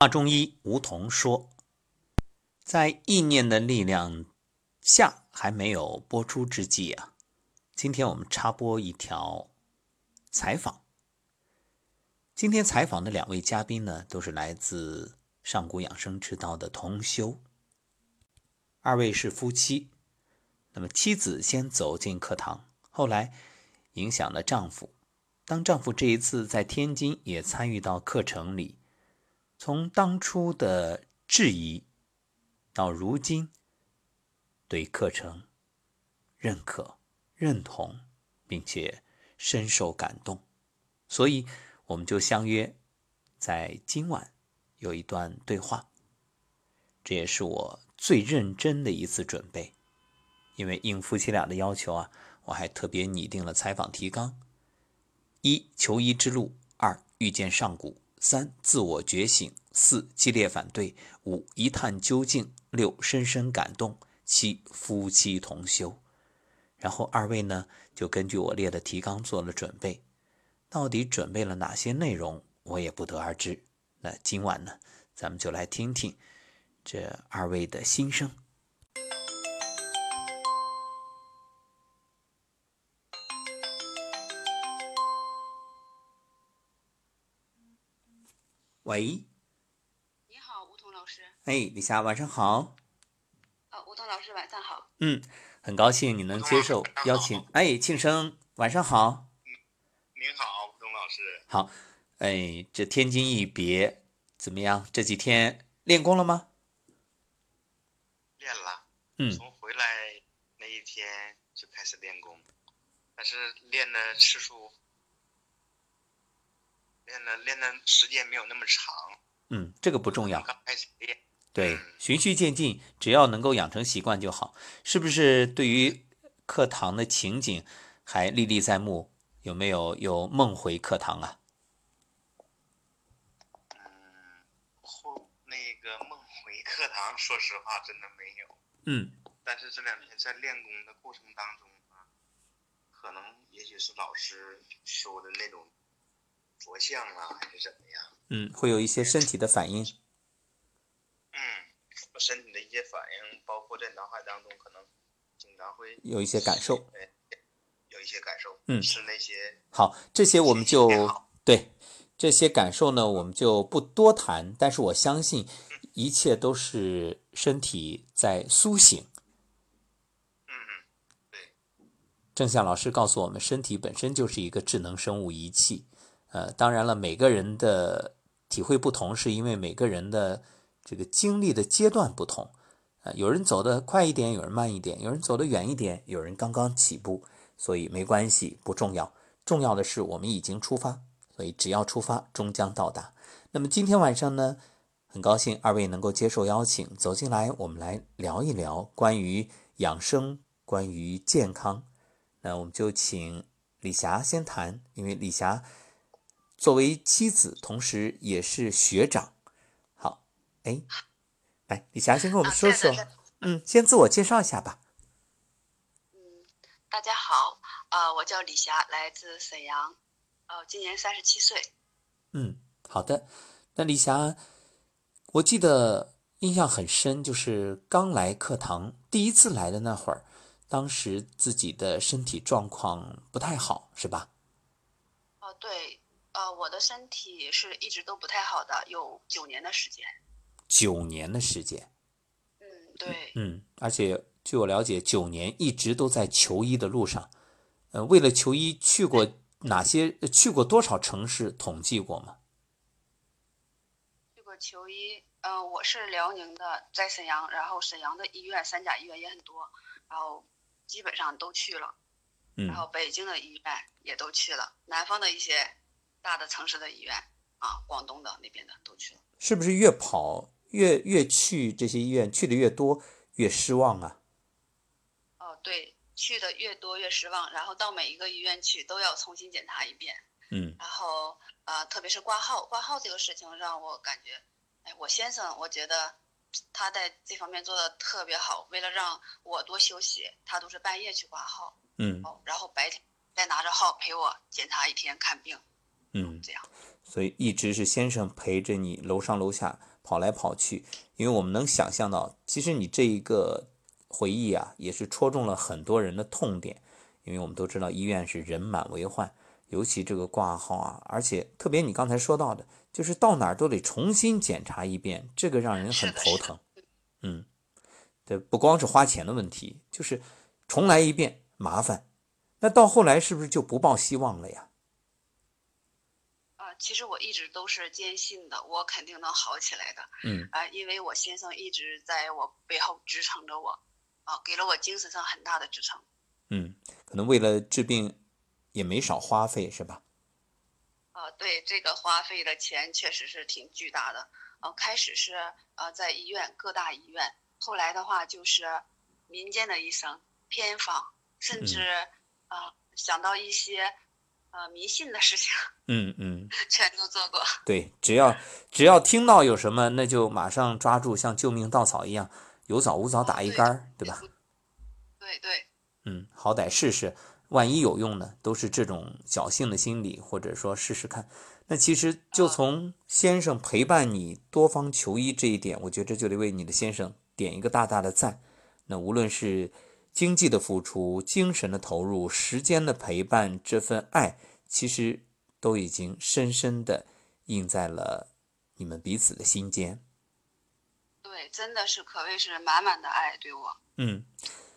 大中医吴桐说，在意念的力量下还没有播出之际啊，今天我们插播一条采访。今天采访的两位嘉宾呢，都是来自上古养生之道的同修，二位是夫妻。那么妻子先走进课堂，后来影响了丈夫。当丈夫这一次在天津也参与到课程里，从当初的质疑，到如今对课程认可、认同，并且深受感动，所以。我们就相约在今晚有一段对话，这也是我最认真的一次准备，因为应夫妻俩的要求啊，我还特别拟定了采访提纲：一、求医之路；二、遇见上古；三、自我觉醒；四、激烈反对；五、一探究竟；六、深深感动；七、夫妻同修。然后二位呢，就根据我列的提纲做了准备。到底准备了哪些内容，我也不得而知。那今晚呢，咱们就来听听这二位的心声。喂，你好，吴桐老师。哎，李霞，晚上好。呃，吴彤老师，晚上好。嗯，很高兴你能接受邀请。哎，庆生，晚上好。您好。吴桐老师好，哎，这天津一别怎么样？这几天练功了吗？练了，嗯，从回来那一天就开始练功，但是练的次数，练的练的时间没有那么长。嗯，这个不重要。刚开始练，对，循序渐进，只要能够养成习惯就好。是不是？对于课堂的情景还历历在目？有没有有梦回课堂啊？嗯，后那个梦回课堂，说实话真的没有。嗯。但是这两天在练功的过程当中啊，可能也许是老师说的那种佛像啊，还是怎么样？嗯，会有一些身体的反应。嗯，身体的一些反应，包括在脑海当中可能经常会有一些感受。有一些感受，嗯，是那些好，这些我们就对这些感受呢，我们就不多谈。但是我相信，一切都是身体在苏醒。嗯嗯，对。正向老师告诉我们，身体本身就是一个智能生物仪器。呃，当然了，每个人的体会不同，是因为每个人的这个经历的阶段不同。呃，有人走得快一点，有人慢一点，有人走得远一点，有人刚刚起步。所以没关系，不重要。重要的是我们已经出发，所以只要出发，终将到达。那么今天晚上呢，很高兴二位能够接受邀请，走进来，我们来聊一聊关于养生、关于健康。那我们就请李霞先谈，因为李霞作为妻子，同时也是学长。好，哎，来，李霞先跟我们说说，嗯，先自我介绍一下吧。大家好，呃，我叫李霞，来自沈阳，呃，今年三十七岁。嗯，好的。那李霞，我记得印象很深，就是刚来课堂第一次来的那会儿，当时自己的身体状况不太好，是吧？哦，对，呃，我的身体是一直都不太好的，有九年的时间。九年的时间。嗯，对。嗯，而且。据我了解，九年一直都在求医的路上。呃，为了求医，去过哪些？去过多少城市？统计过吗？去过求医，呃，我是辽宁的，在沈阳，然后沈阳的医院、三甲医院也很多，然后基本上都去了。嗯。然后北京的医院也都去了，南方的一些大的城市的医院啊，广东的那边的都去了。是不是越跑越越去这些医院去的越多，越失望啊？哦对，去的越多越失望，然后到每一个医院去都要重新检查一遍。嗯，然后呃，特别是挂号，挂号这个事情让我感觉，哎，我先生，我觉得他在这方面做的特别好。为了让我多休息，他都是半夜去挂号。嗯，然后白天再拿着号陪我检查一天看病。嗯，这样。所以一直是先生陪着你楼上楼下跑来跑去，因为我们能想象到，其实你这一个回忆啊，也是戳中了很多人的痛点，因为我们都知道医院是人满为患，尤其这个挂号啊，而且特别你刚才说到的，就是到哪儿都得重新检查一遍，这个让人很头疼。嗯，这不光是花钱的问题，就是重来一遍麻烦。那到后来是不是就不抱希望了呀？呃，其实我一直都是坚信的，我肯定能好起来的。嗯啊、因为我先生一直在我背后支撑着我，啊、给了我精神上很大的支撑。嗯，可能为了治病也没少花费，是吧？啊，对，这个花费的钱确实是挺巨大的。呃，开始是呃在医院各大医院，后来的话就是民间的医生、偏方，甚至、呃想到一些呃迷信的事情，嗯嗯，全都做过。对，只要只要听到有什么，那就马上抓住，像救命稻草一样，有枣无枣打一对竿儿，对吧？？对对，嗯，好歹试试，万一有用呢，都是这种侥幸的心理，或者说试试看。那其实就从先生陪伴你多方求医这一点，我觉得就得为你的先生点一个大大的赞。那无论是经济的付出、精神的投入、时间的陪伴，这份爱，其实都已经深深的印在了你们彼此的心间。对，真的是可谓是满满的爱对我。嗯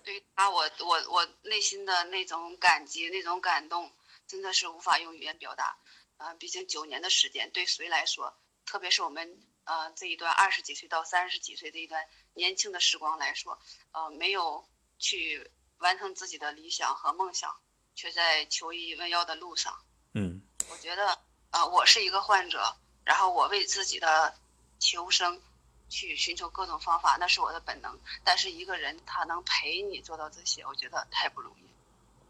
对于他，我我我内心的那种感激、那种感动，真的是无法用语言表达。呃，毕竟九年的时间，对谁来说，特别是我们呃这一段二十几岁到三十几岁这一段年轻的时光来说，呃，没有去完成自己的理想和梦想，却在求医问药的路上。嗯我觉得，啊，我是一个患者，然后我为自己的求生去寻求各种方法，那是我的本能。但是一个人他能陪你做到这些，我觉得太不容易。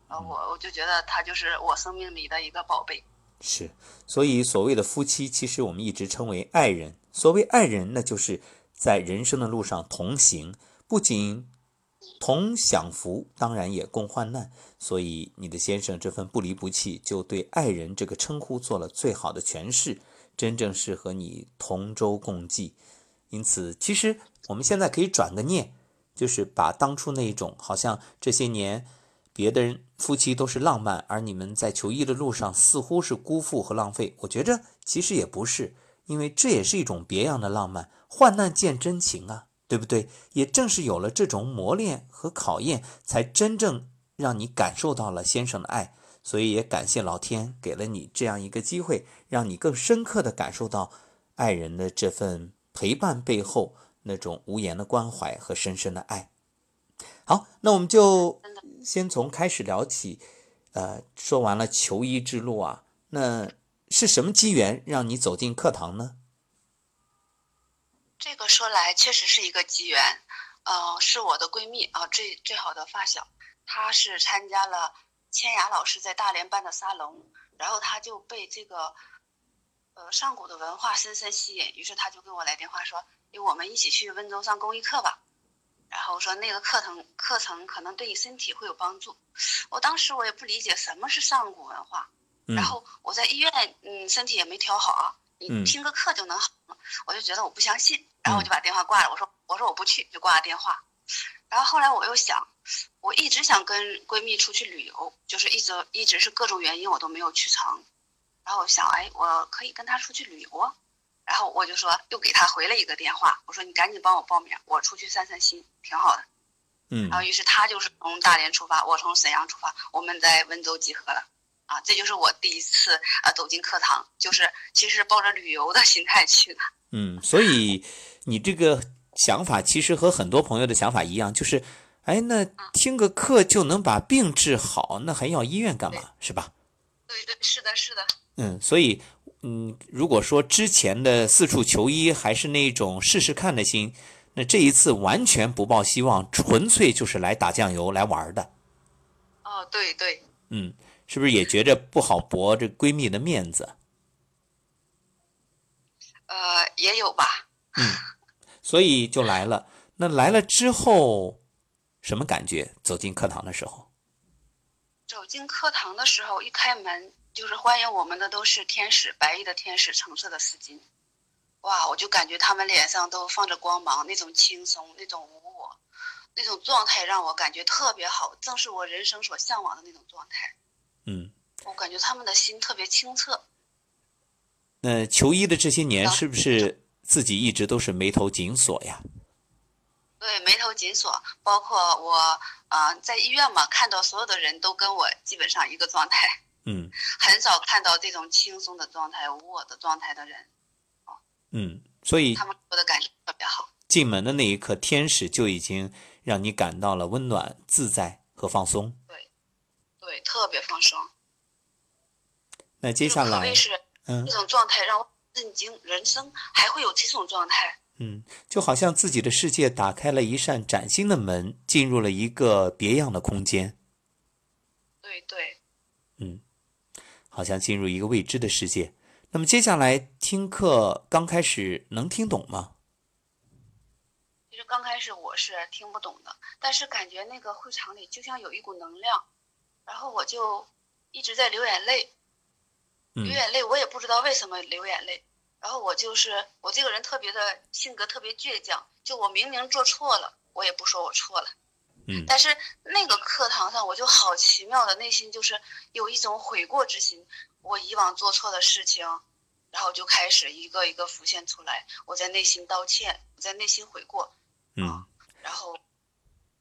啊，我我就觉得他就是我生命里的一个宝贝。是，所以所谓的夫妻，其实我们一直称为爱人。所谓爱人，那就是在人生的路上同行，不仅同享福，当然也共患难。所以你的先生这份不离不弃，就对爱人这个称呼做了最好的诠释，真正是和你同舟共济。因此，其实我们现在可以转个念，就是把当初那一种好像这些年别的人夫妻都是浪漫，而你们在求医的路上似乎是辜负和浪费。我觉着其实也不是，因为这也是一种别样的浪漫，患难见真情啊，对不对？也正是有了这种磨练和考验，才真正让你感受到了先生的爱。所以也感谢老天给了你这样一个机会，让你更深刻地感受到爱人的这份陪伴背后那种无言的关怀和深深的爱。好，那我们就先从开始聊起。呃，说完了求医之路啊，那是什么机缘让你走进课堂呢？这个说来确实是一个机缘，呃，是我的闺蜜啊，最最好的发小，她是参加了千雅老师在大连办的沙龙，然后她就被这个呃上古的文化深深吸引，于是她就给我来电话说，哎，我们一起去温州上公益课吧。然后说那个课程课程可能对你身体会有帮助，我当时我也不理解什么是上古文化，嗯然后我在医院，嗯，身体也没调好啊，嗯你听个课就能好，我就觉得我不相信，然后我就把电话挂了，我说我说我不去，就挂了电话。然后后来我又想，我一直想跟闺蜜出去旅游，就是一直一直是各种原因我都没有去成。然后我想，哎，我可以跟她出去旅游啊。然后我就说，又给她回了一个电话，我说你赶紧帮我报名，我出去散散心，挺好的。嗯然后于是她就是从大连出发，我从沈阳出发，我们在温州集合了。啊，这就是我第一次啊走进课堂，就是其实抱着旅游的 心态去的。嗯，所以你这个想法其实和很多朋友的想法一样，就是，哎，那听个课就能把病治好，那还要医院干嘛？是吧？对对，是的，是的。嗯，所以，嗯，如果说之前的四处求医还是那种试试看的心，那这一次完全不抱希望，纯粹就是来打酱油来玩的。哦，对对，嗯，是不是也觉着不好驳这闺蜜的面子？呃，也有吧。嗯所以就来了。那来了之后，什么感觉？走进课堂的时候，走进课堂的时候，一开门就是欢迎我们的都是天使，白衣的天使，橙色的丝巾。哇，我就感觉他们脸上都放着光芒，那种轻松，那种无我，那种状态让我感觉特别好，正是我人生所向往的那种状态。嗯，我感觉他们的心特别清澈。那求医的这些年，是不是自己一直都是眉头紧锁呀？对，眉头紧锁，包括我啊、呃在医院嘛，看到所有的人都跟我基本上一个状态，嗯 很少看到这种轻松的状态、无我的状态的人，嗯，所以他们给我的感觉特别好。进门的那一刻，天使就已经让你感到了温暖、自在和放松。对，特别放松。那接下来可谓，是嗯这种状态让我震惊，人生还会有这种状态。嗯，就好像自己的世界打开了一扇崭新的门，进入了一个别样的空间，对对，嗯，好像进入一个未知的世界。那么接下来听课刚开始能听懂吗？其实刚开始我是听不懂的，但是感觉那个会场里就像有一股能量，然后我就一直在流眼泪，嗯流眼泪，我也不知道为什么流眼泪。然后我就是我这个人特别的性格特别倔强，就我明明做错了，我也不说我错了。嗯但是那个课堂上，我就好奇妙的内心就是有一种悔过之心，我以往做错的事情，然后就开始一个一个浮现出来，我在内心道歉，我在内心悔过，嗯然后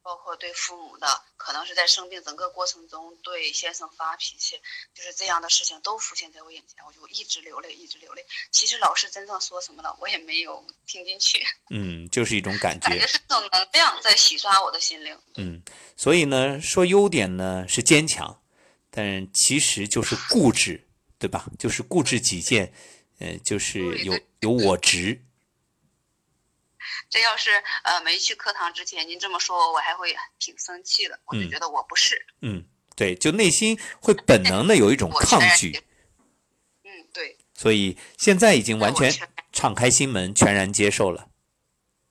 包括对父母的，可能是在生病整个过程中对先生发脾气，就是这样的事情都浮现在我眼前，我就一直流泪，一直流泪。其实老师真正说什么了，我也没有听进去，嗯，就是一种感觉。感觉是这种能量在洗刷我的心灵。嗯，所以呢，说优点呢是坚强，但其实就是固执，对吧？就是固执己见，呃，就是有有我执。这要是呃没去课堂之前，您这么说我，我还会挺生气的，我就嗯觉得我不是，嗯，对，就内心会本能的有一种抗拒嗯，对，所以现在已经完全敞开心门，全然接受了。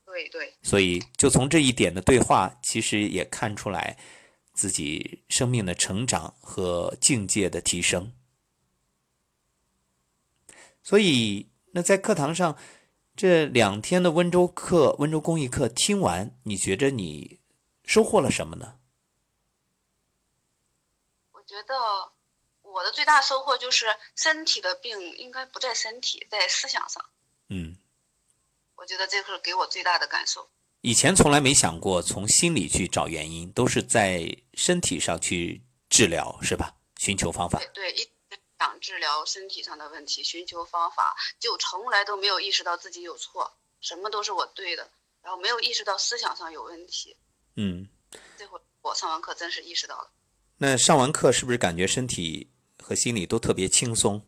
对对，所以就从这一点的对话，其实也看出来自己生命的成长和境界的提升。所以，那在课堂上这两天的温州课、温州公益课听完，你觉着你收获了什么呢？我觉得我的最大收获就是身体的病应该不在身体，在思想上。嗯，我觉得这是给我最大的感受。以前从来没想过从心里去找原因，都是在身体上去治疗，是吧？寻求方法对。对，一直想治疗身体上的问题，寻求方法，就从来都没有意识到自己有错，什么都是我对的，然后没有意识到思想上有问题。嗯，这会我上完课真是意识到了。那上完课是不是感觉身体和心里都特别轻松？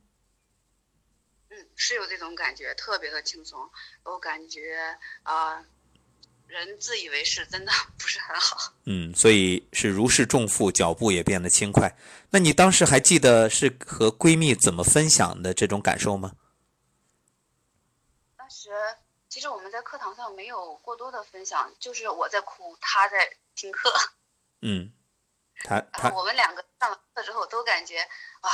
嗯，是有这种感觉，特别的轻松。我感觉啊、人自以为是，真的 不是很好。嗯，所以是如释重负，脚步也变得轻快。那你当时还记得是和闺蜜怎么分享的这种感受吗？当时其实我们在课堂上没有过多的分享，就是我在哭，她在听课。嗯，她然她后我们两个上完课之后都感觉哇，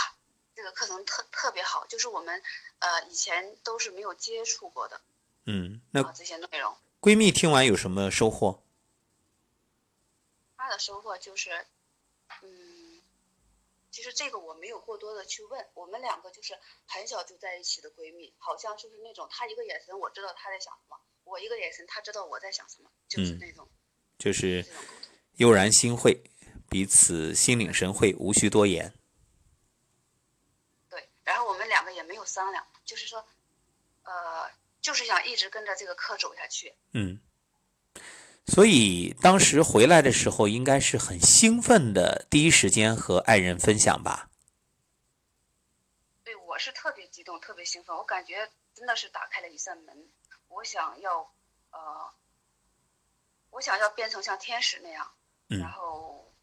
这个课程特特别好，就是我们呃以前都是没有接触过的嗯，那啊这些内容。闺蜜听完有什么收获？她的收获就是，嗯，其实这个我没有过多的去问，我们两个就是很小就在一起的闺蜜，好像就是那种她一个眼神我知道她在想什么，我一个眼神她知道我在想什么，就是嗯那种、就是。悠然心会，彼此心领神会，无需多言。对，然后我们两个也没有商量，就是说，呃，就是想一直跟着这个课走下去。嗯，所以当时回来的时候，应该是很兴奋的，第一时间和爱人分享吧。对我是特别激动，特别兴奋，我感觉真的是打开了一扇门。我想要，呃，我想要变成像天使那样，嗯然后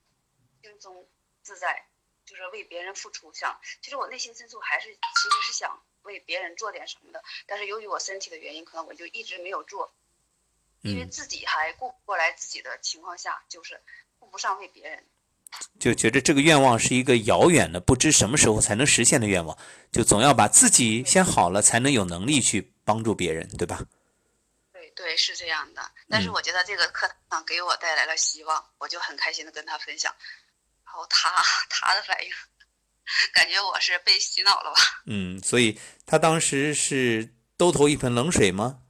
轻松自在，就是为别人付出。想，其实我内心深处还是其实是想为别人做点什么的，但是由于我身体的原因，可能我就一直没有做，因为嗯，自己还顾不过来自己的情况下，就是顾不上为别人。就觉得这个愿望是一个遥远的、不知什么时候才能实现的愿望，就总要把自己先好了，才能有能力去帮助别人，对吧？对对，是这样的。但是嗯我觉得这个课堂给我带来了希望，我就很开心的跟他分享。然后他 他的反应，感觉我是被洗脑了吧？嗯，所以他当时是兜头一盆冷水吗？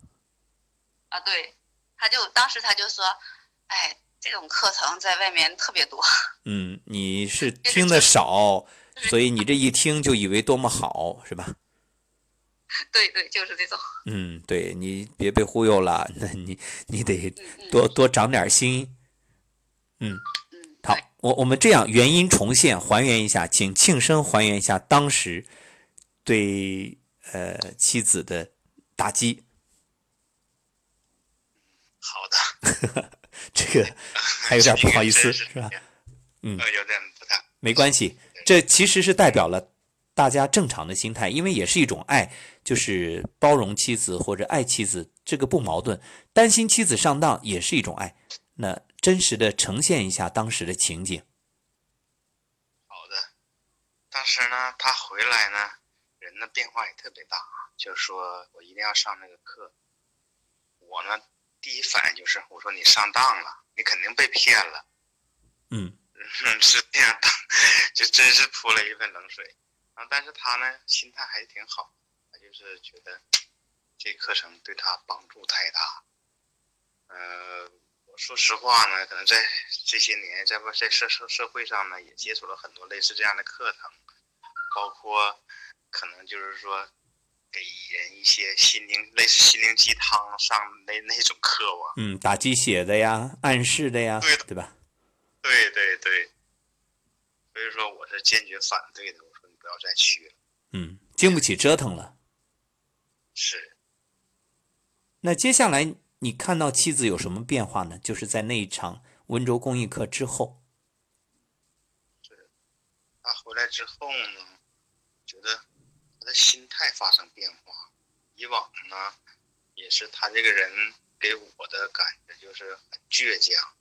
啊，对，他就当时他就说，哎，这种课程在外面特别多。嗯，你是听的少，所以你这一听就以为多么好，是吧？对对，就是这种。嗯，对你别被忽悠了，那 你你得嗯嗯多多长点心。嗯，我我们这样原因重现，还原一下，请庆生还原一下当时对呃妻子的打击。好的，这个还有点不好意思，这个是吧？嗯，呃，有点不太没关系，这其实是代表了大家正常的心态，因为也是一种爱，就是包容妻子或者爱妻子，这个不矛盾。担心妻子上当也是一种爱。那真实的呈现一下当时的情景。好的。当时呢，他回来呢，人的变化也特别大，就是说我一定要上那个课。我呢，第一反应就是，我说你上当了，你肯定被骗了。嗯嗯，是这样的，就真是泼了一盆冷水。啊，但是他呢，心态还是挺好，他就是觉得这课程对他帮助太大。呃，我说实话呢，可能在这些年，在不在社社社会上呢，也接触了很多类似这样的课程，包括可能就是说给人一些心灵类似心灵鸡汤上那那种课吧。嗯，打鸡血的呀，暗示的呀，对对吧？对对对，所以说我是坚决反对的。我说你不要再去了。嗯，经不起折腾了。是，那接下来你看到妻子有什么变化呢？就是在那一场温州公益课之后。他回来之后呢，觉得他的心态发生变化。以往呢，也是他这个人给我的感觉就是很倔强，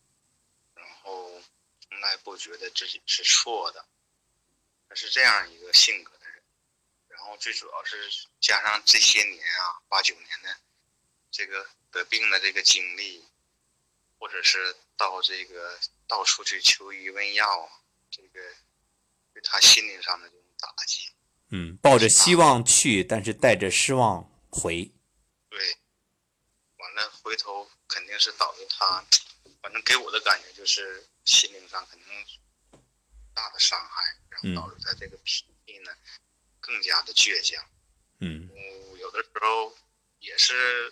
然后从来不觉得自己是错的，他是这样一个性格的人。然后最主要是加上这些年啊，八九年的这个得病的这个经历，或者是到这个到处去求医问药啊，这个对他心灵上的这种打击。嗯，抱着希望去，但是带着失望回。对，完了回头肯定是导致他，反正给我的感觉就是心灵上肯定大的伤害，然后导致他这个脾气呢更加的倔强。嗯嗯，有的时候也是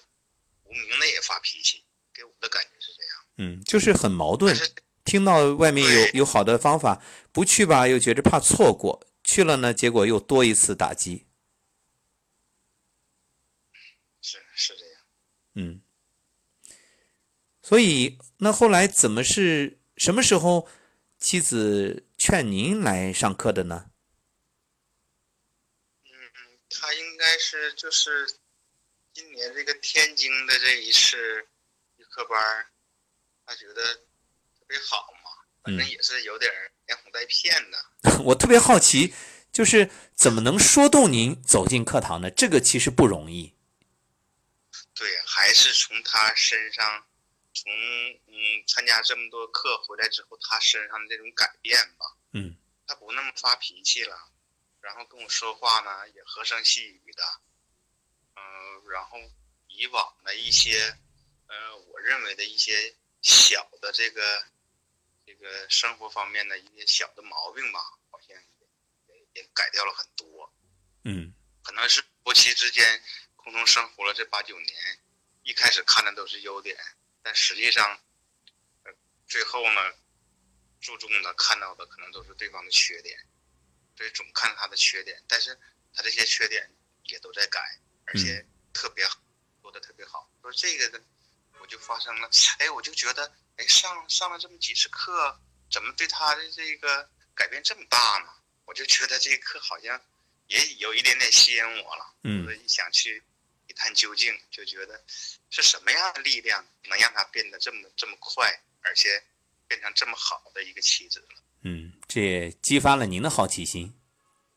无名的也发脾气，给我的感觉是这样。嗯，就是很矛盾听到外面有对有好的方法，不去吧，又觉着怕错过；去了呢，结果又多一次打击。是是这样。嗯，所以那后来怎么是什么时候妻子劝您来上课的呢？嗯，他应该是就是今年这个天津的这一次预科班儿，他觉得特别好嘛，反正嗯也是有点儿连哄带骗的。我特别好奇，就是怎么能说动您走进课堂呢？这个其实不容易。对，还是从他身上，从嗯参加这么多课回来之后，他身上的这种改变吧，嗯他不那么发脾气了，然后跟我说话呢也和声细语的，嗯、然后以往的一些，呃，我认为的一些小的这个这个生活方面的一些小的毛病吧，好像也也也改掉了很多。嗯可能是夫妻之间共同生活了这八九年，一开始看的都是优点，但实际上，呃，最后呢，注重的看到的可能都是对方的缺点，所以总看他的缺点，但是他这些缺点也都在改，而且特别好，做的特别好。说这个呢，我就发生了，哎，我就觉得，哎，上上了这么几次课，怎么对他的这个改变这么大呢？我就觉得这课好像也有一点点吸引我了，嗯我一想去一探究竟，就觉得是什么样的力量能让他变得这么这么快，而且变成这么好的一个妻子了。嗯，这也激发了您的好奇心。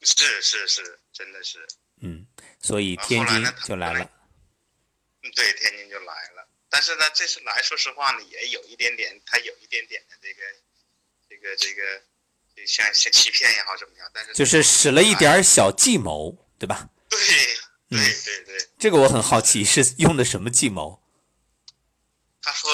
是是是，真的是。嗯，所以天津就来了。嗯，对，天津就来了。但是呢，这次来说实话呢，也有一点点，他有一点点的这个，这个这个，像像欺骗也好怎么样，但是就是使了一点小计谋，对吧？对 对对对。这个我很好奇，是用的什么计谋？他说，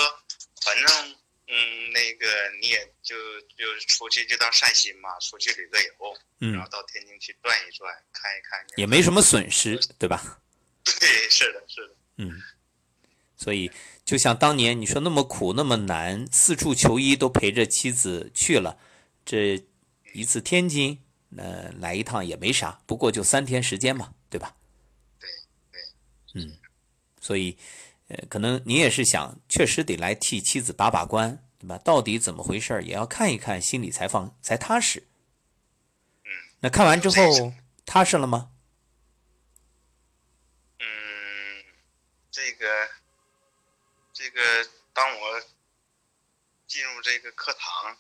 反正嗯，那个你也就就出去就当散心嘛，出去旅个游，嗯，然后到天津去转一转，看一看，也没什么损失，对吧？对，是的，是的，嗯。所以，就像当年你说那么苦那么难，四处求医都陪着妻子去了，这一次天津，呃，来一趟也没啥，不过就三天时间嘛，对吧？对对，嗯，所以。呃，可能你也是想，确实得来替妻子把把关，对吧？到底怎么回事也要看一看，心里才放才踏实。嗯，那看完之后踏实了吗？嗯，这个，这个，当我进入这个课堂，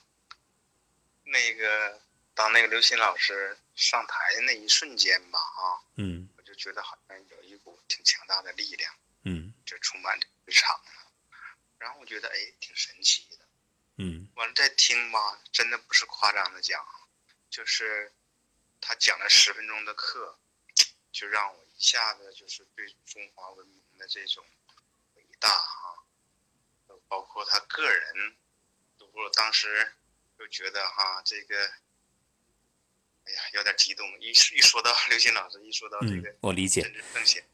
那个当那个刘鑫老师上台的那一瞬间吧，啊，嗯，我就觉得好像有一股挺强大的力量。嗯，就充满着会场然后我觉得哎，挺神奇的，嗯，完了再听吧，真的不是夸张的讲，就是他讲了十分钟的课，就让我一下子就是对中华文明的这种伟大哈，包括他个人，我当时就觉得哈，这个，哎呀，有点激动，一一说到刘鑫老师，一说到这个，我理解，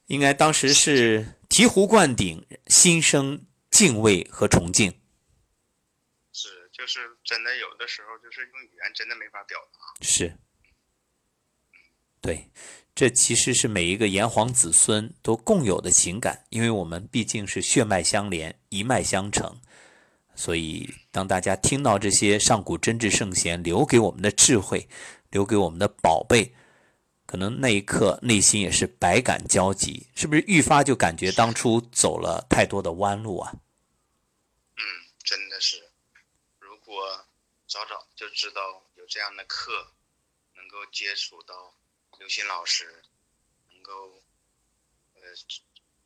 应该当时是。醍醐灌顶，心生敬畏和崇敬。是，就是真的，有的时候就是用语言真的没法表达。是，对，这其实是每一个炎黄子孙都共有的情感，因为我们毕竟是血脉相连、一脉相承。所以，当大家听到这些上古真挚圣贤留给我们的智慧，留给我们的宝贝。可能那一刻内心也是百感交集，是不是愈发就感觉当初走了太多的弯路啊？嗯，真的是，如果早早就知道有这样的课，能够接触到刘鑫老师，能够呃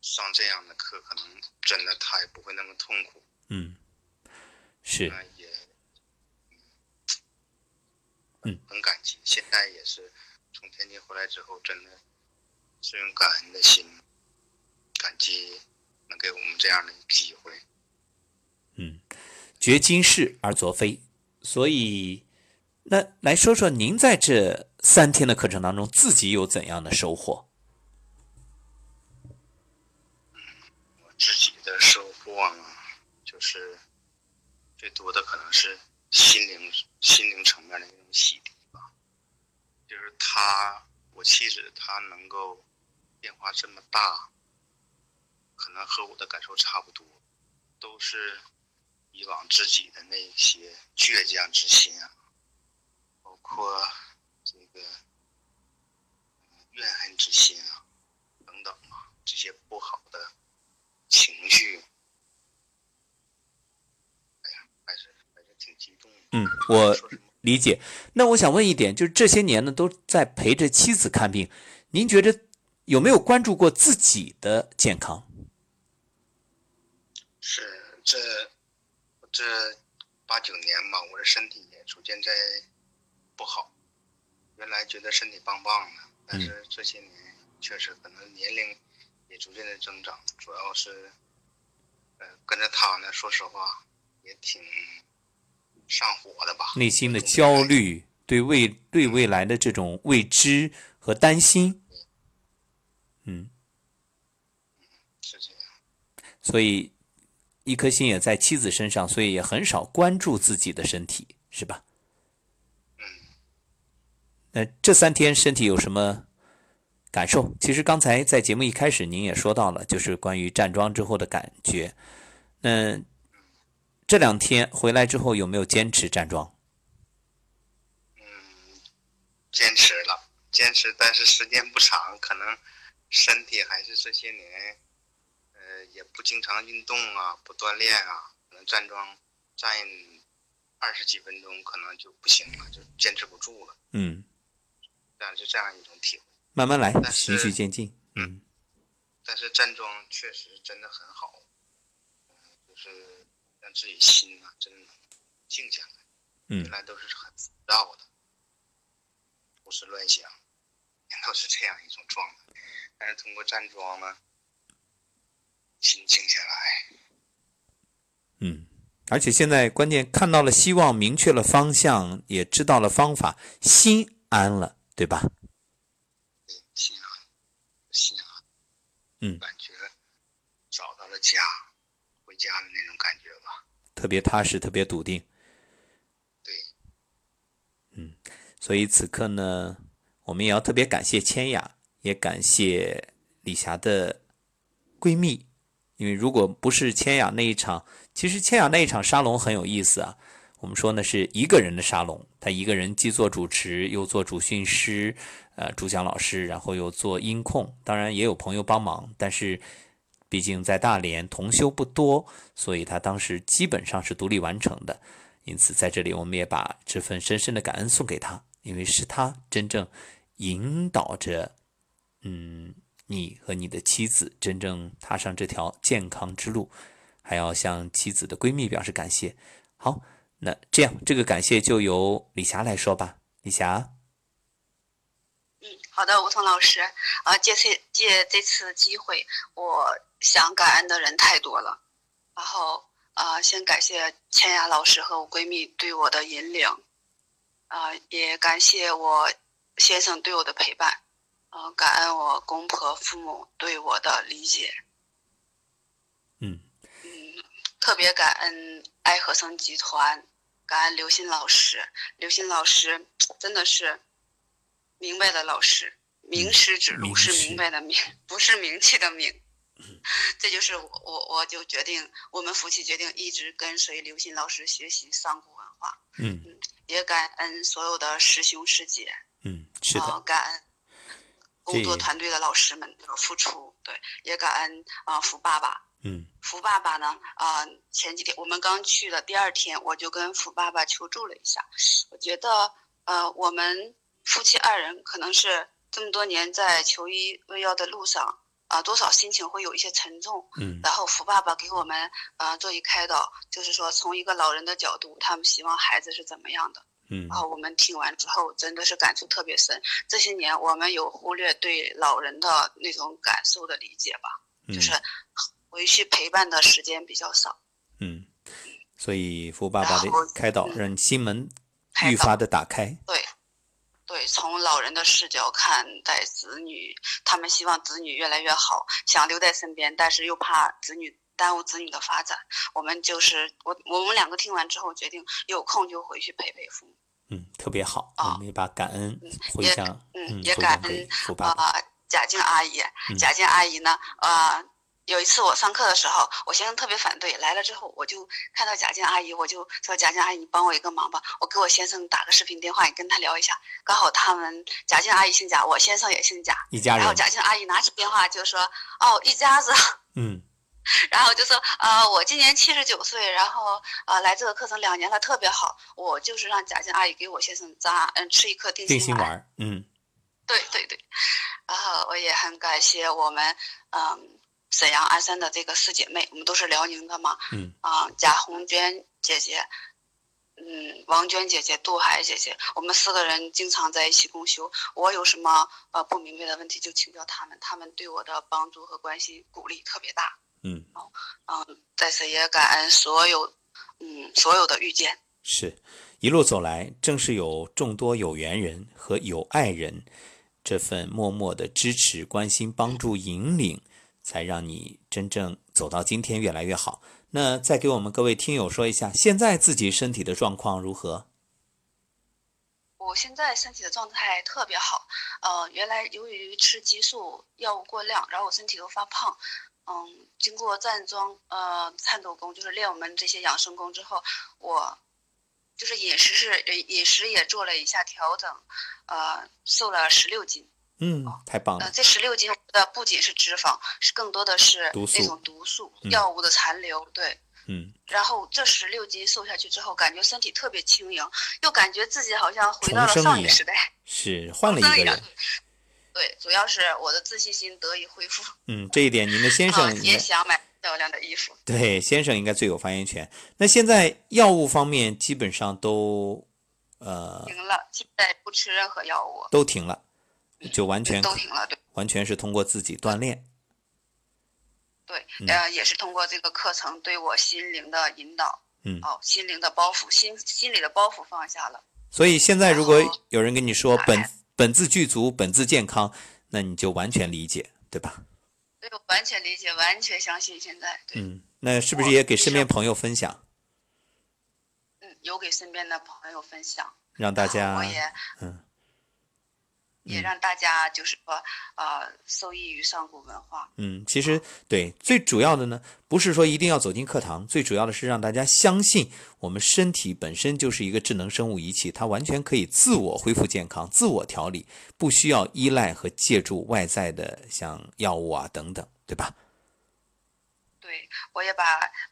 上这样的课，可能真的他也不会那么痛苦。嗯，是。那也嗯，很感激，现在也是。从天津回来之后，真的是用感恩的心，感激能给我们这样的机会。嗯，觉今是而昨非，所以那来说说您在这三天的课程当中，自己有怎样的收获？嗯，我自己的收获呢，就是最多的可能是心灵心灵层面的那种洗涤吧。就是他，我妻子，她能够变化这么大，可能和我的感受差不多，都是以往自己的那些倔强之心啊，包括这个怨恨之心啊，等等啊，这些不好的情绪，哎呀，还是还是挺激动的。嗯，我。理解，那我想问一点，就是这些年呢都在陪着妻子看病，您觉得有没有关注过自己的健康？是这这八九年吧，我的身体也逐渐在不好。原来觉得身体棒棒的，但是这些年确实可能年龄也逐渐的增长，主要是呃跟着他呢，说实话也挺。上火的吧，内心的焦虑，对未对未来的这种未知和担心，嗯，是这样，所以一颗心也在妻子身上，所以也很少关注自己的身体，是吧？嗯，那这三天身体有什么感受？其实刚才在节目一开始您也说到了，就是关于站桩之后的感觉，那。这两天回来之后有没有坚持站桩？嗯，坚持了，坚持，但是时间不长，可能身体还是这些年，也不经常运动啊，不锻炼啊，可能站桩站二十几分钟可能就不行了，就坚持不住了。嗯，这样是这样一种体会。慢慢来，循序渐进。嗯但是站桩确实真的很好，嗯，就是让自己心啊、真能静下来。嗯原来都是很浮躁的，胡思乱想，都是这样一种状态。但是通过站桩呢，心静下来，嗯，而且现在关键看到了希望，明确了方向，也知道了方法，心安了，对吧？心安，心安，嗯感觉找到了家，回家的那种感觉吧。特别踏实，特别笃定。对，嗯所以此刻呢，我们也要特别感谢千雅，也感谢李霞的闺蜜，因为如果不是千雅那一场，其实千雅那一场沙龙很有意思啊。我们说呢是一个人的沙龙，她一个人既做主持，又做主训师，呃，主讲老师，然后又做音控，当然也有朋友帮忙，但是毕竟在大连同修不多，所以她当时基本上是独立完成的。因此，在这里我们也把这份深深的感恩送给他，因为是他真正引导着，嗯，你和你的妻子真正踏上这条健康之路，还要向妻子的闺蜜表示感谢。好，那这样这个感谢就由李霞来说吧。李霞，嗯，好的，吴桐老师，啊，借此借这次机会，我想感恩的人太多了，然后啊，先感谢千雅老师和我闺蜜对我的引领，啊，也感谢我先生对我的陪伴，啊，感恩我公婆父母对我的理解，嗯嗯，特别感恩爱和生集团，感恩刘鑫老师。刘鑫老师真的是明白的老师，名师指路是明白的明，不是名气的名。这就是我我我就决定，我们夫妻决定一直跟随刘鑫老师学习上古文化，嗯也感恩所有的师兄师姐，嗯，是啊、的，感恩工作团队的老师们的付出，对，也感恩啊、福爸爸，嗯福爸爸呢，啊、前几天我们刚去的第二天，我就跟福爸爸求助了一下。我觉得，呃，我们夫妻二人可能是这么多年在求医问药的路上，啊、多少心情会有一些沉重。嗯然后福爸爸给我们，呃，做一开导，就是说从一个老人的角度，他们希望孩子是怎么样的。嗯然后我们听完之后，真的是感触特别深。这些年我们有忽略对老人的那种感受的理解吧。嗯就是回去陪伴的时间比较少。嗯，所以福爸爸的开导嗯让心门愈发的打开。对，对，从老人的视角看待子女，他们希望子女越来越好，想留在身边，但是又怕子女耽误子女的发展。我们就是我，我们两个听完之后决定有空就回去陪陪父母。嗯，特别好，啊我们也把感恩回也向，嗯，嗯，也感恩。啊，贾静阿姨嗯，贾静阿姨呢，呃，有一次我上课的时候，我先生特别反对，来了之后我就看到贾静阿姨，我就说贾静阿姨，你帮我一个忙吧，我给我先生打个视频电话，你跟他聊一下。刚好他们贾静阿姨姓贾，我先生也姓贾，一家人，然后贾静阿姨拿起电话就说，哦，一家子。嗯然后就说，呃，我今年七十九岁，然后呃来这个课程两年了，特别好。我就是让贾静阿姨给我先生扎，嗯，吃一颗定心丸。定心丸，嗯对对对，然后我也很感谢我们，嗯，沈阳鞍山的这个四姐妹，我们都是辽宁的嘛，嗯啊、贾红娟姐姐，嗯，王娟姐姐，杜海姐姐，我们四个人经常在一起共修。我有什么呃不明白的问题就请教他们，他们对我的帮助和关心鼓励特别大。嗯，嗯，在此也感恩所有，嗯，所有的遇见。是一路走来，正是有众多有缘人和有爱人这份默默的支持、关心、帮助、引领，才让你真正走到今天越来越好。那再给我们各位听友说一下，现在自己身体的状况如何？我现在身体的状态特别好，呃，原来由于吃激素药物过量，然后我身体又发胖，嗯，经过站桩、呃颤抖功，就是练我们这些养生功之后，我就是饮食是饮食也做了一下调整，呃，瘦了十六斤。嗯，太棒呃，了。这十六斤的不仅是脂肪，是更多的是那种毒素、嗯药物的残留。对，嗯，然后这十六斤瘦下去之后，感觉身体特别轻盈，又感觉自己好像回到了少女时代。是 换了一个人。对，主要是我的自信心得以恢复，嗯，这一点您的先啊，生也想买漂亮的衣服。对先生应该最有发言权。那现在药物方面基本上都呃停了，现在不吃任何药物，都停了，就完全都停了。对完全是通过自己锻炼。对，嗯呃，也是通过这个课程对我心灵的引导，嗯，哦，心灵的包袱，心心里的包袱放下了。所以现在如果有人跟你说本开本自具足，本自健康，那你就完全理解，对吧？对，我完全理解，完全相信。现在，对，嗯，那是不是也给身边朋友分享，嗯，有给身边的朋友分享，让大家我家也嗯也让大家就是说，呃，受益于上古文化。嗯，其实对最主要的呢，不是说一定要走进课堂，最主要的是让大家相信我们身体本身就是一个智能生物仪器，它完全可以自我恢复健康、自我调理，不需要依赖和借助外在的像药物啊等等，对吧？对，我也把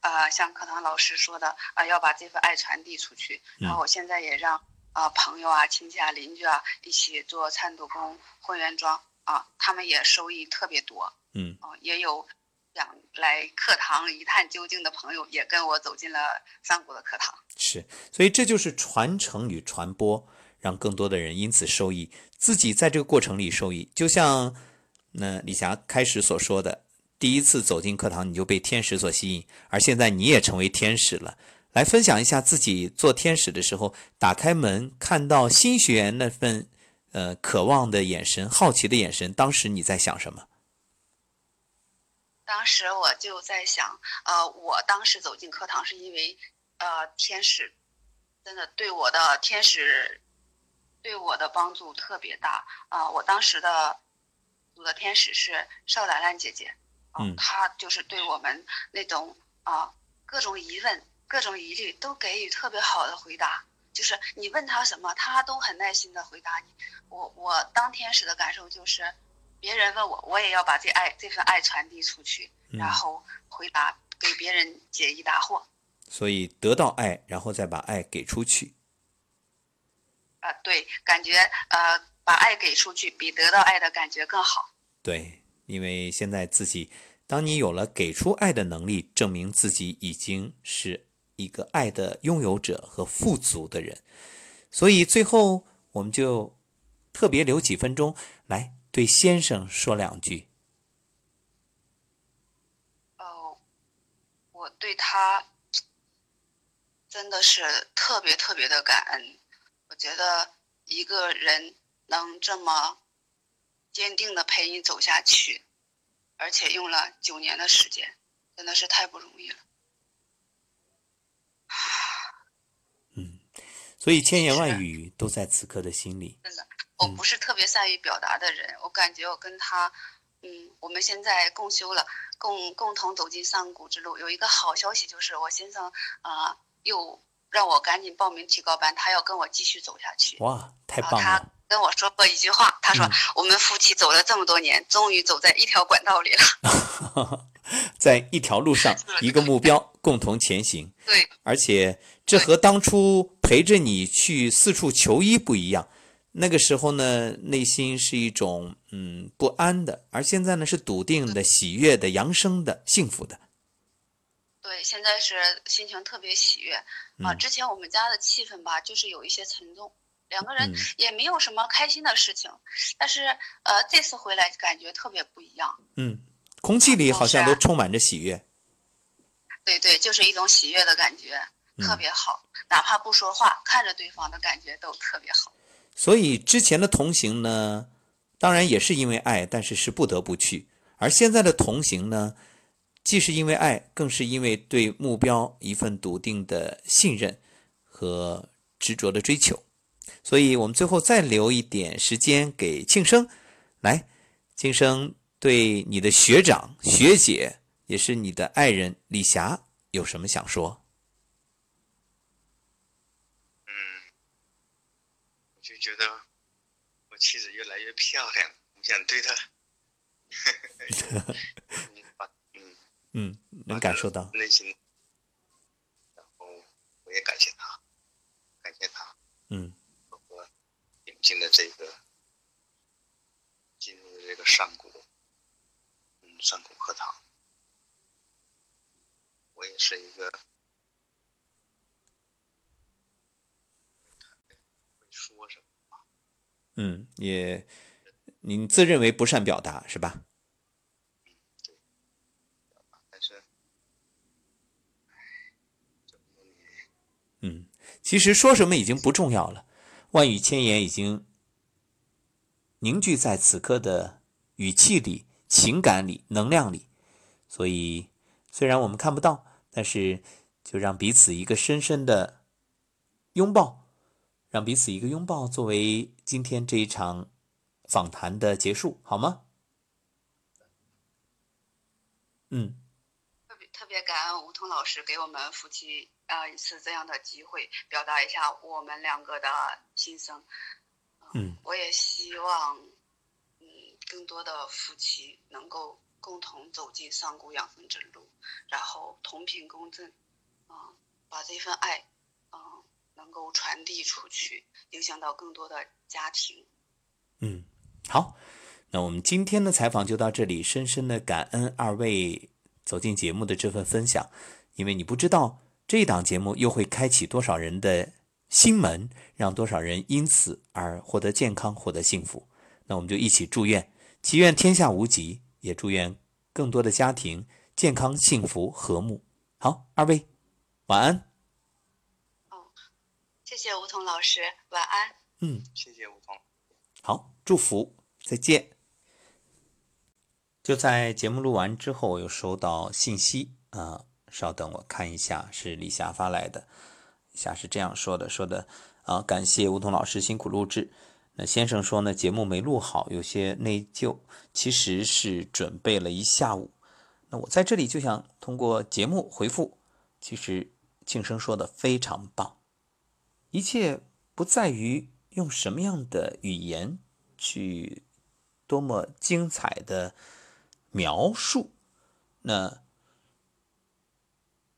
呃像课堂老师说的，啊、要把这份爱传递出去。然后我现在也让啊、朋友啊、亲戚啊、邻居啊一起做参土工混元桩啊，他们也收益特别多嗯啊、也有想来课堂一探究竟的朋友，也跟我走进了三国的课堂。是，所以这就是传承与传播，让更多的人因此受益，自己在这个过程里受益。就像那李霞开始所说的，第一次走进课堂你就被天使所吸引，而现在你也成为天使了。来分享一下自己做天使的时候，打开门看到新学员那份呃渴望的眼神、好奇的眼神，当时你在想什么？当时我就在想，呃，我当时走进课堂是因为，呃，天使真的对我的天使对我的帮助特别大啊、我当时的组的天使是邵兰兰姐姐，啊嗯她就是对我们那种啊、各种疑问、各种疑虑都给予特别好的回答，就是你问他什么，他都很耐心的回答你。我我当天使的感受就是，别人问我，我也要把这爱这份爱传递出去，嗯然后回答给别人解疑答惑。所以得到爱，然后再把爱给出去。啊、对，感觉呃，把爱给出去比得到爱的感觉更好。对，因为现在自己，当你有了给出爱的能力，证明自己已经是一个爱的拥有者和富足的人。所以最后，我们就特别留几分钟来对先生说两句。哦，我对他真的是特别特别的感恩。我觉得一个人能这么坚定的陪你走下去，而且用了九年的时间，真的是太不容易了。所以千言万语都在此刻的心里。真的，我不是特别善于表达的人，我感觉我跟他，嗯，我们现在共修了，共共同走进上古之路。有一个好消息就是，我先生啊、呃又让我赶紧报名提高班，他要跟我继续走下去。哇，太棒了！他跟我说过一句话，他说、嗯我们夫妻走了这么多年，终于走在一条管道里了。在一条路上，一个目标，共同前行。对，而且这和当初陪着你去四处求医不一样。那个时候呢，内心是一种嗯不安的，而现在呢是笃定的、喜悦的、扬升的、幸福的。对，现在是心情特别喜悦啊。嗯之前我们家的气氛吧，就是有一些沉重，两个人嗯也没有什么开心的事情。但是呃，这次回来感觉特别不一样。嗯，空气里好像都充满着喜悦。对对，就是一种喜悦的感觉，特嗯别好。哪怕不说话，看着对方的感觉都特别好。所以之前的同行呢，当然也是因为爱，但是是不得不去；而现在的同行呢，既是因为爱，更是因为对目标一份笃定的信任和执着的追求。所以我们最后再留一点时间给庆生，来，庆生对你的学长、学姐，也是你的爱人李霞，有什么想说？嗯，我就觉得我妻子越来越漂亮，我想对她，嗯嗯嗯，能感受到。内心我也感谢他，感谢他，嗯包括引进了这个进入的这个上古，嗯，上古课堂，我也是一个会说什么，嗯，也您自认为不善表达是吧？嗯，其实说什么已经不重要了，万语千言已经凝聚在此刻的语气里、情感里、能量里。所以，虽然我们看不到，但是就让彼此一个深深的拥抱，让彼此一个拥抱，作为今天这一场访谈的结束，好吗？嗯特别特别感恩吴桐老师给我们夫妻啊、呃一次这样的机会，表达一下我们两个的心声。嗯我也希望，嗯，更多的夫妻能够共同走进上古养生之路，然后同频共振，啊、把这份爱，嗯、能够传递出去，影响到更多的家庭。嗯，好，那我们今天的采访就到这里，深深的感恩二位走进节目的这份分享，因为你不知道这档节目又会开启多少人的心门，让多少人因此而获得健康，获得幸福。那我们就一起祝愿，祈愿天下无疾，也祝愿更多的家庭健康、幸福、和睦。好，二位晚安。哦谢谢吴桐老师，晚安。嗯，谢谢吴桐。好，祝福，再见。就在节目录完之后，我又收到信息啊、稍等我看一下，是李霞发来的。李霞是这样说的：说的啊，感谢吴桐老师辛苦录制。那先生说呢，节目没录好，有些内疚，其实是准备了一下午。那我在这里就想通过节目回复，其实庆生说的非常棒，一切不在于用什么样的语言去多么精彩的描述，那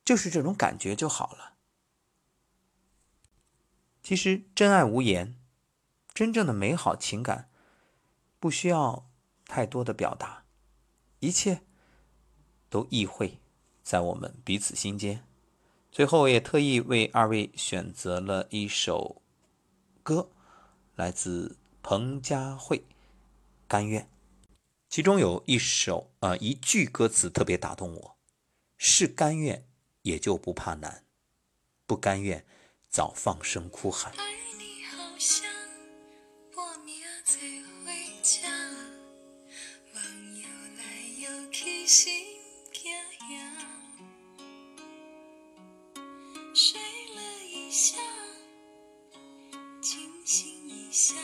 就是这种感觉就好了。其实真爱无言，真正的美好情感不需要太多的表达，一切都意会在我们彼此心间。最后，也特意为二位选择了一首歌，来自彭佳慧《甘愿》，其中有一首呃一句歌词特别打动我：是甘愿，也就不怕难；不甘愿，早放声哭喊。心惊吓，睡了一下，清醒一下，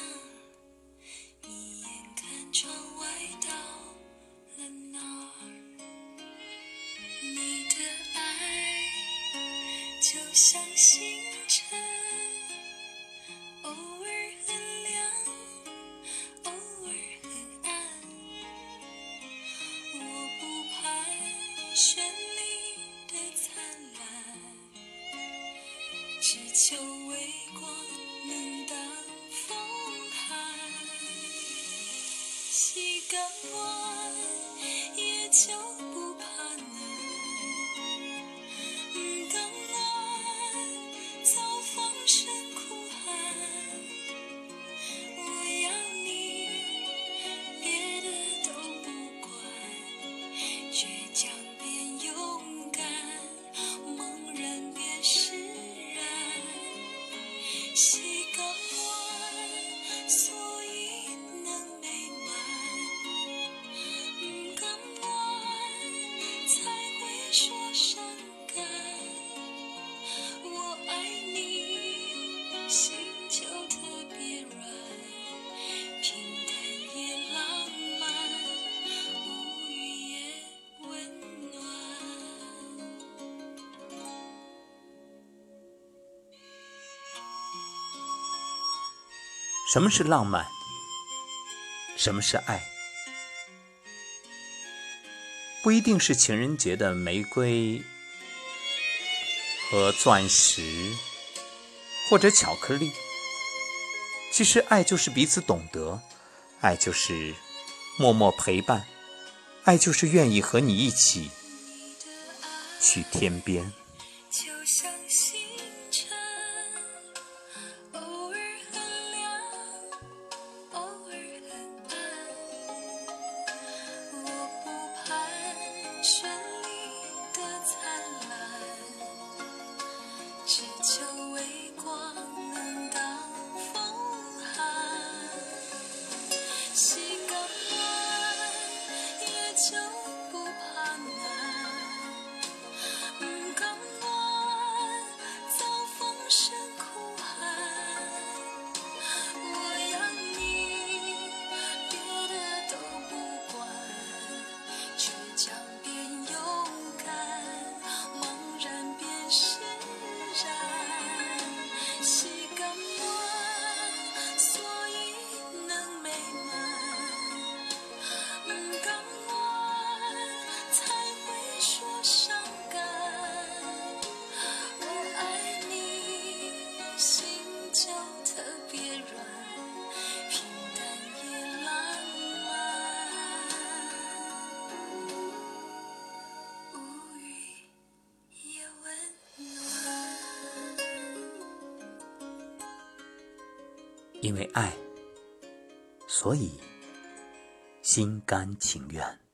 什么是浪漫？什么是爱？不一定是情人节的玫瑰和钻石，或者巧克力。其实，爱就是彼此懂得，爱就是默默陪伴，爱就是愿意和你一起去天边。因为爱，所以心甘情愿。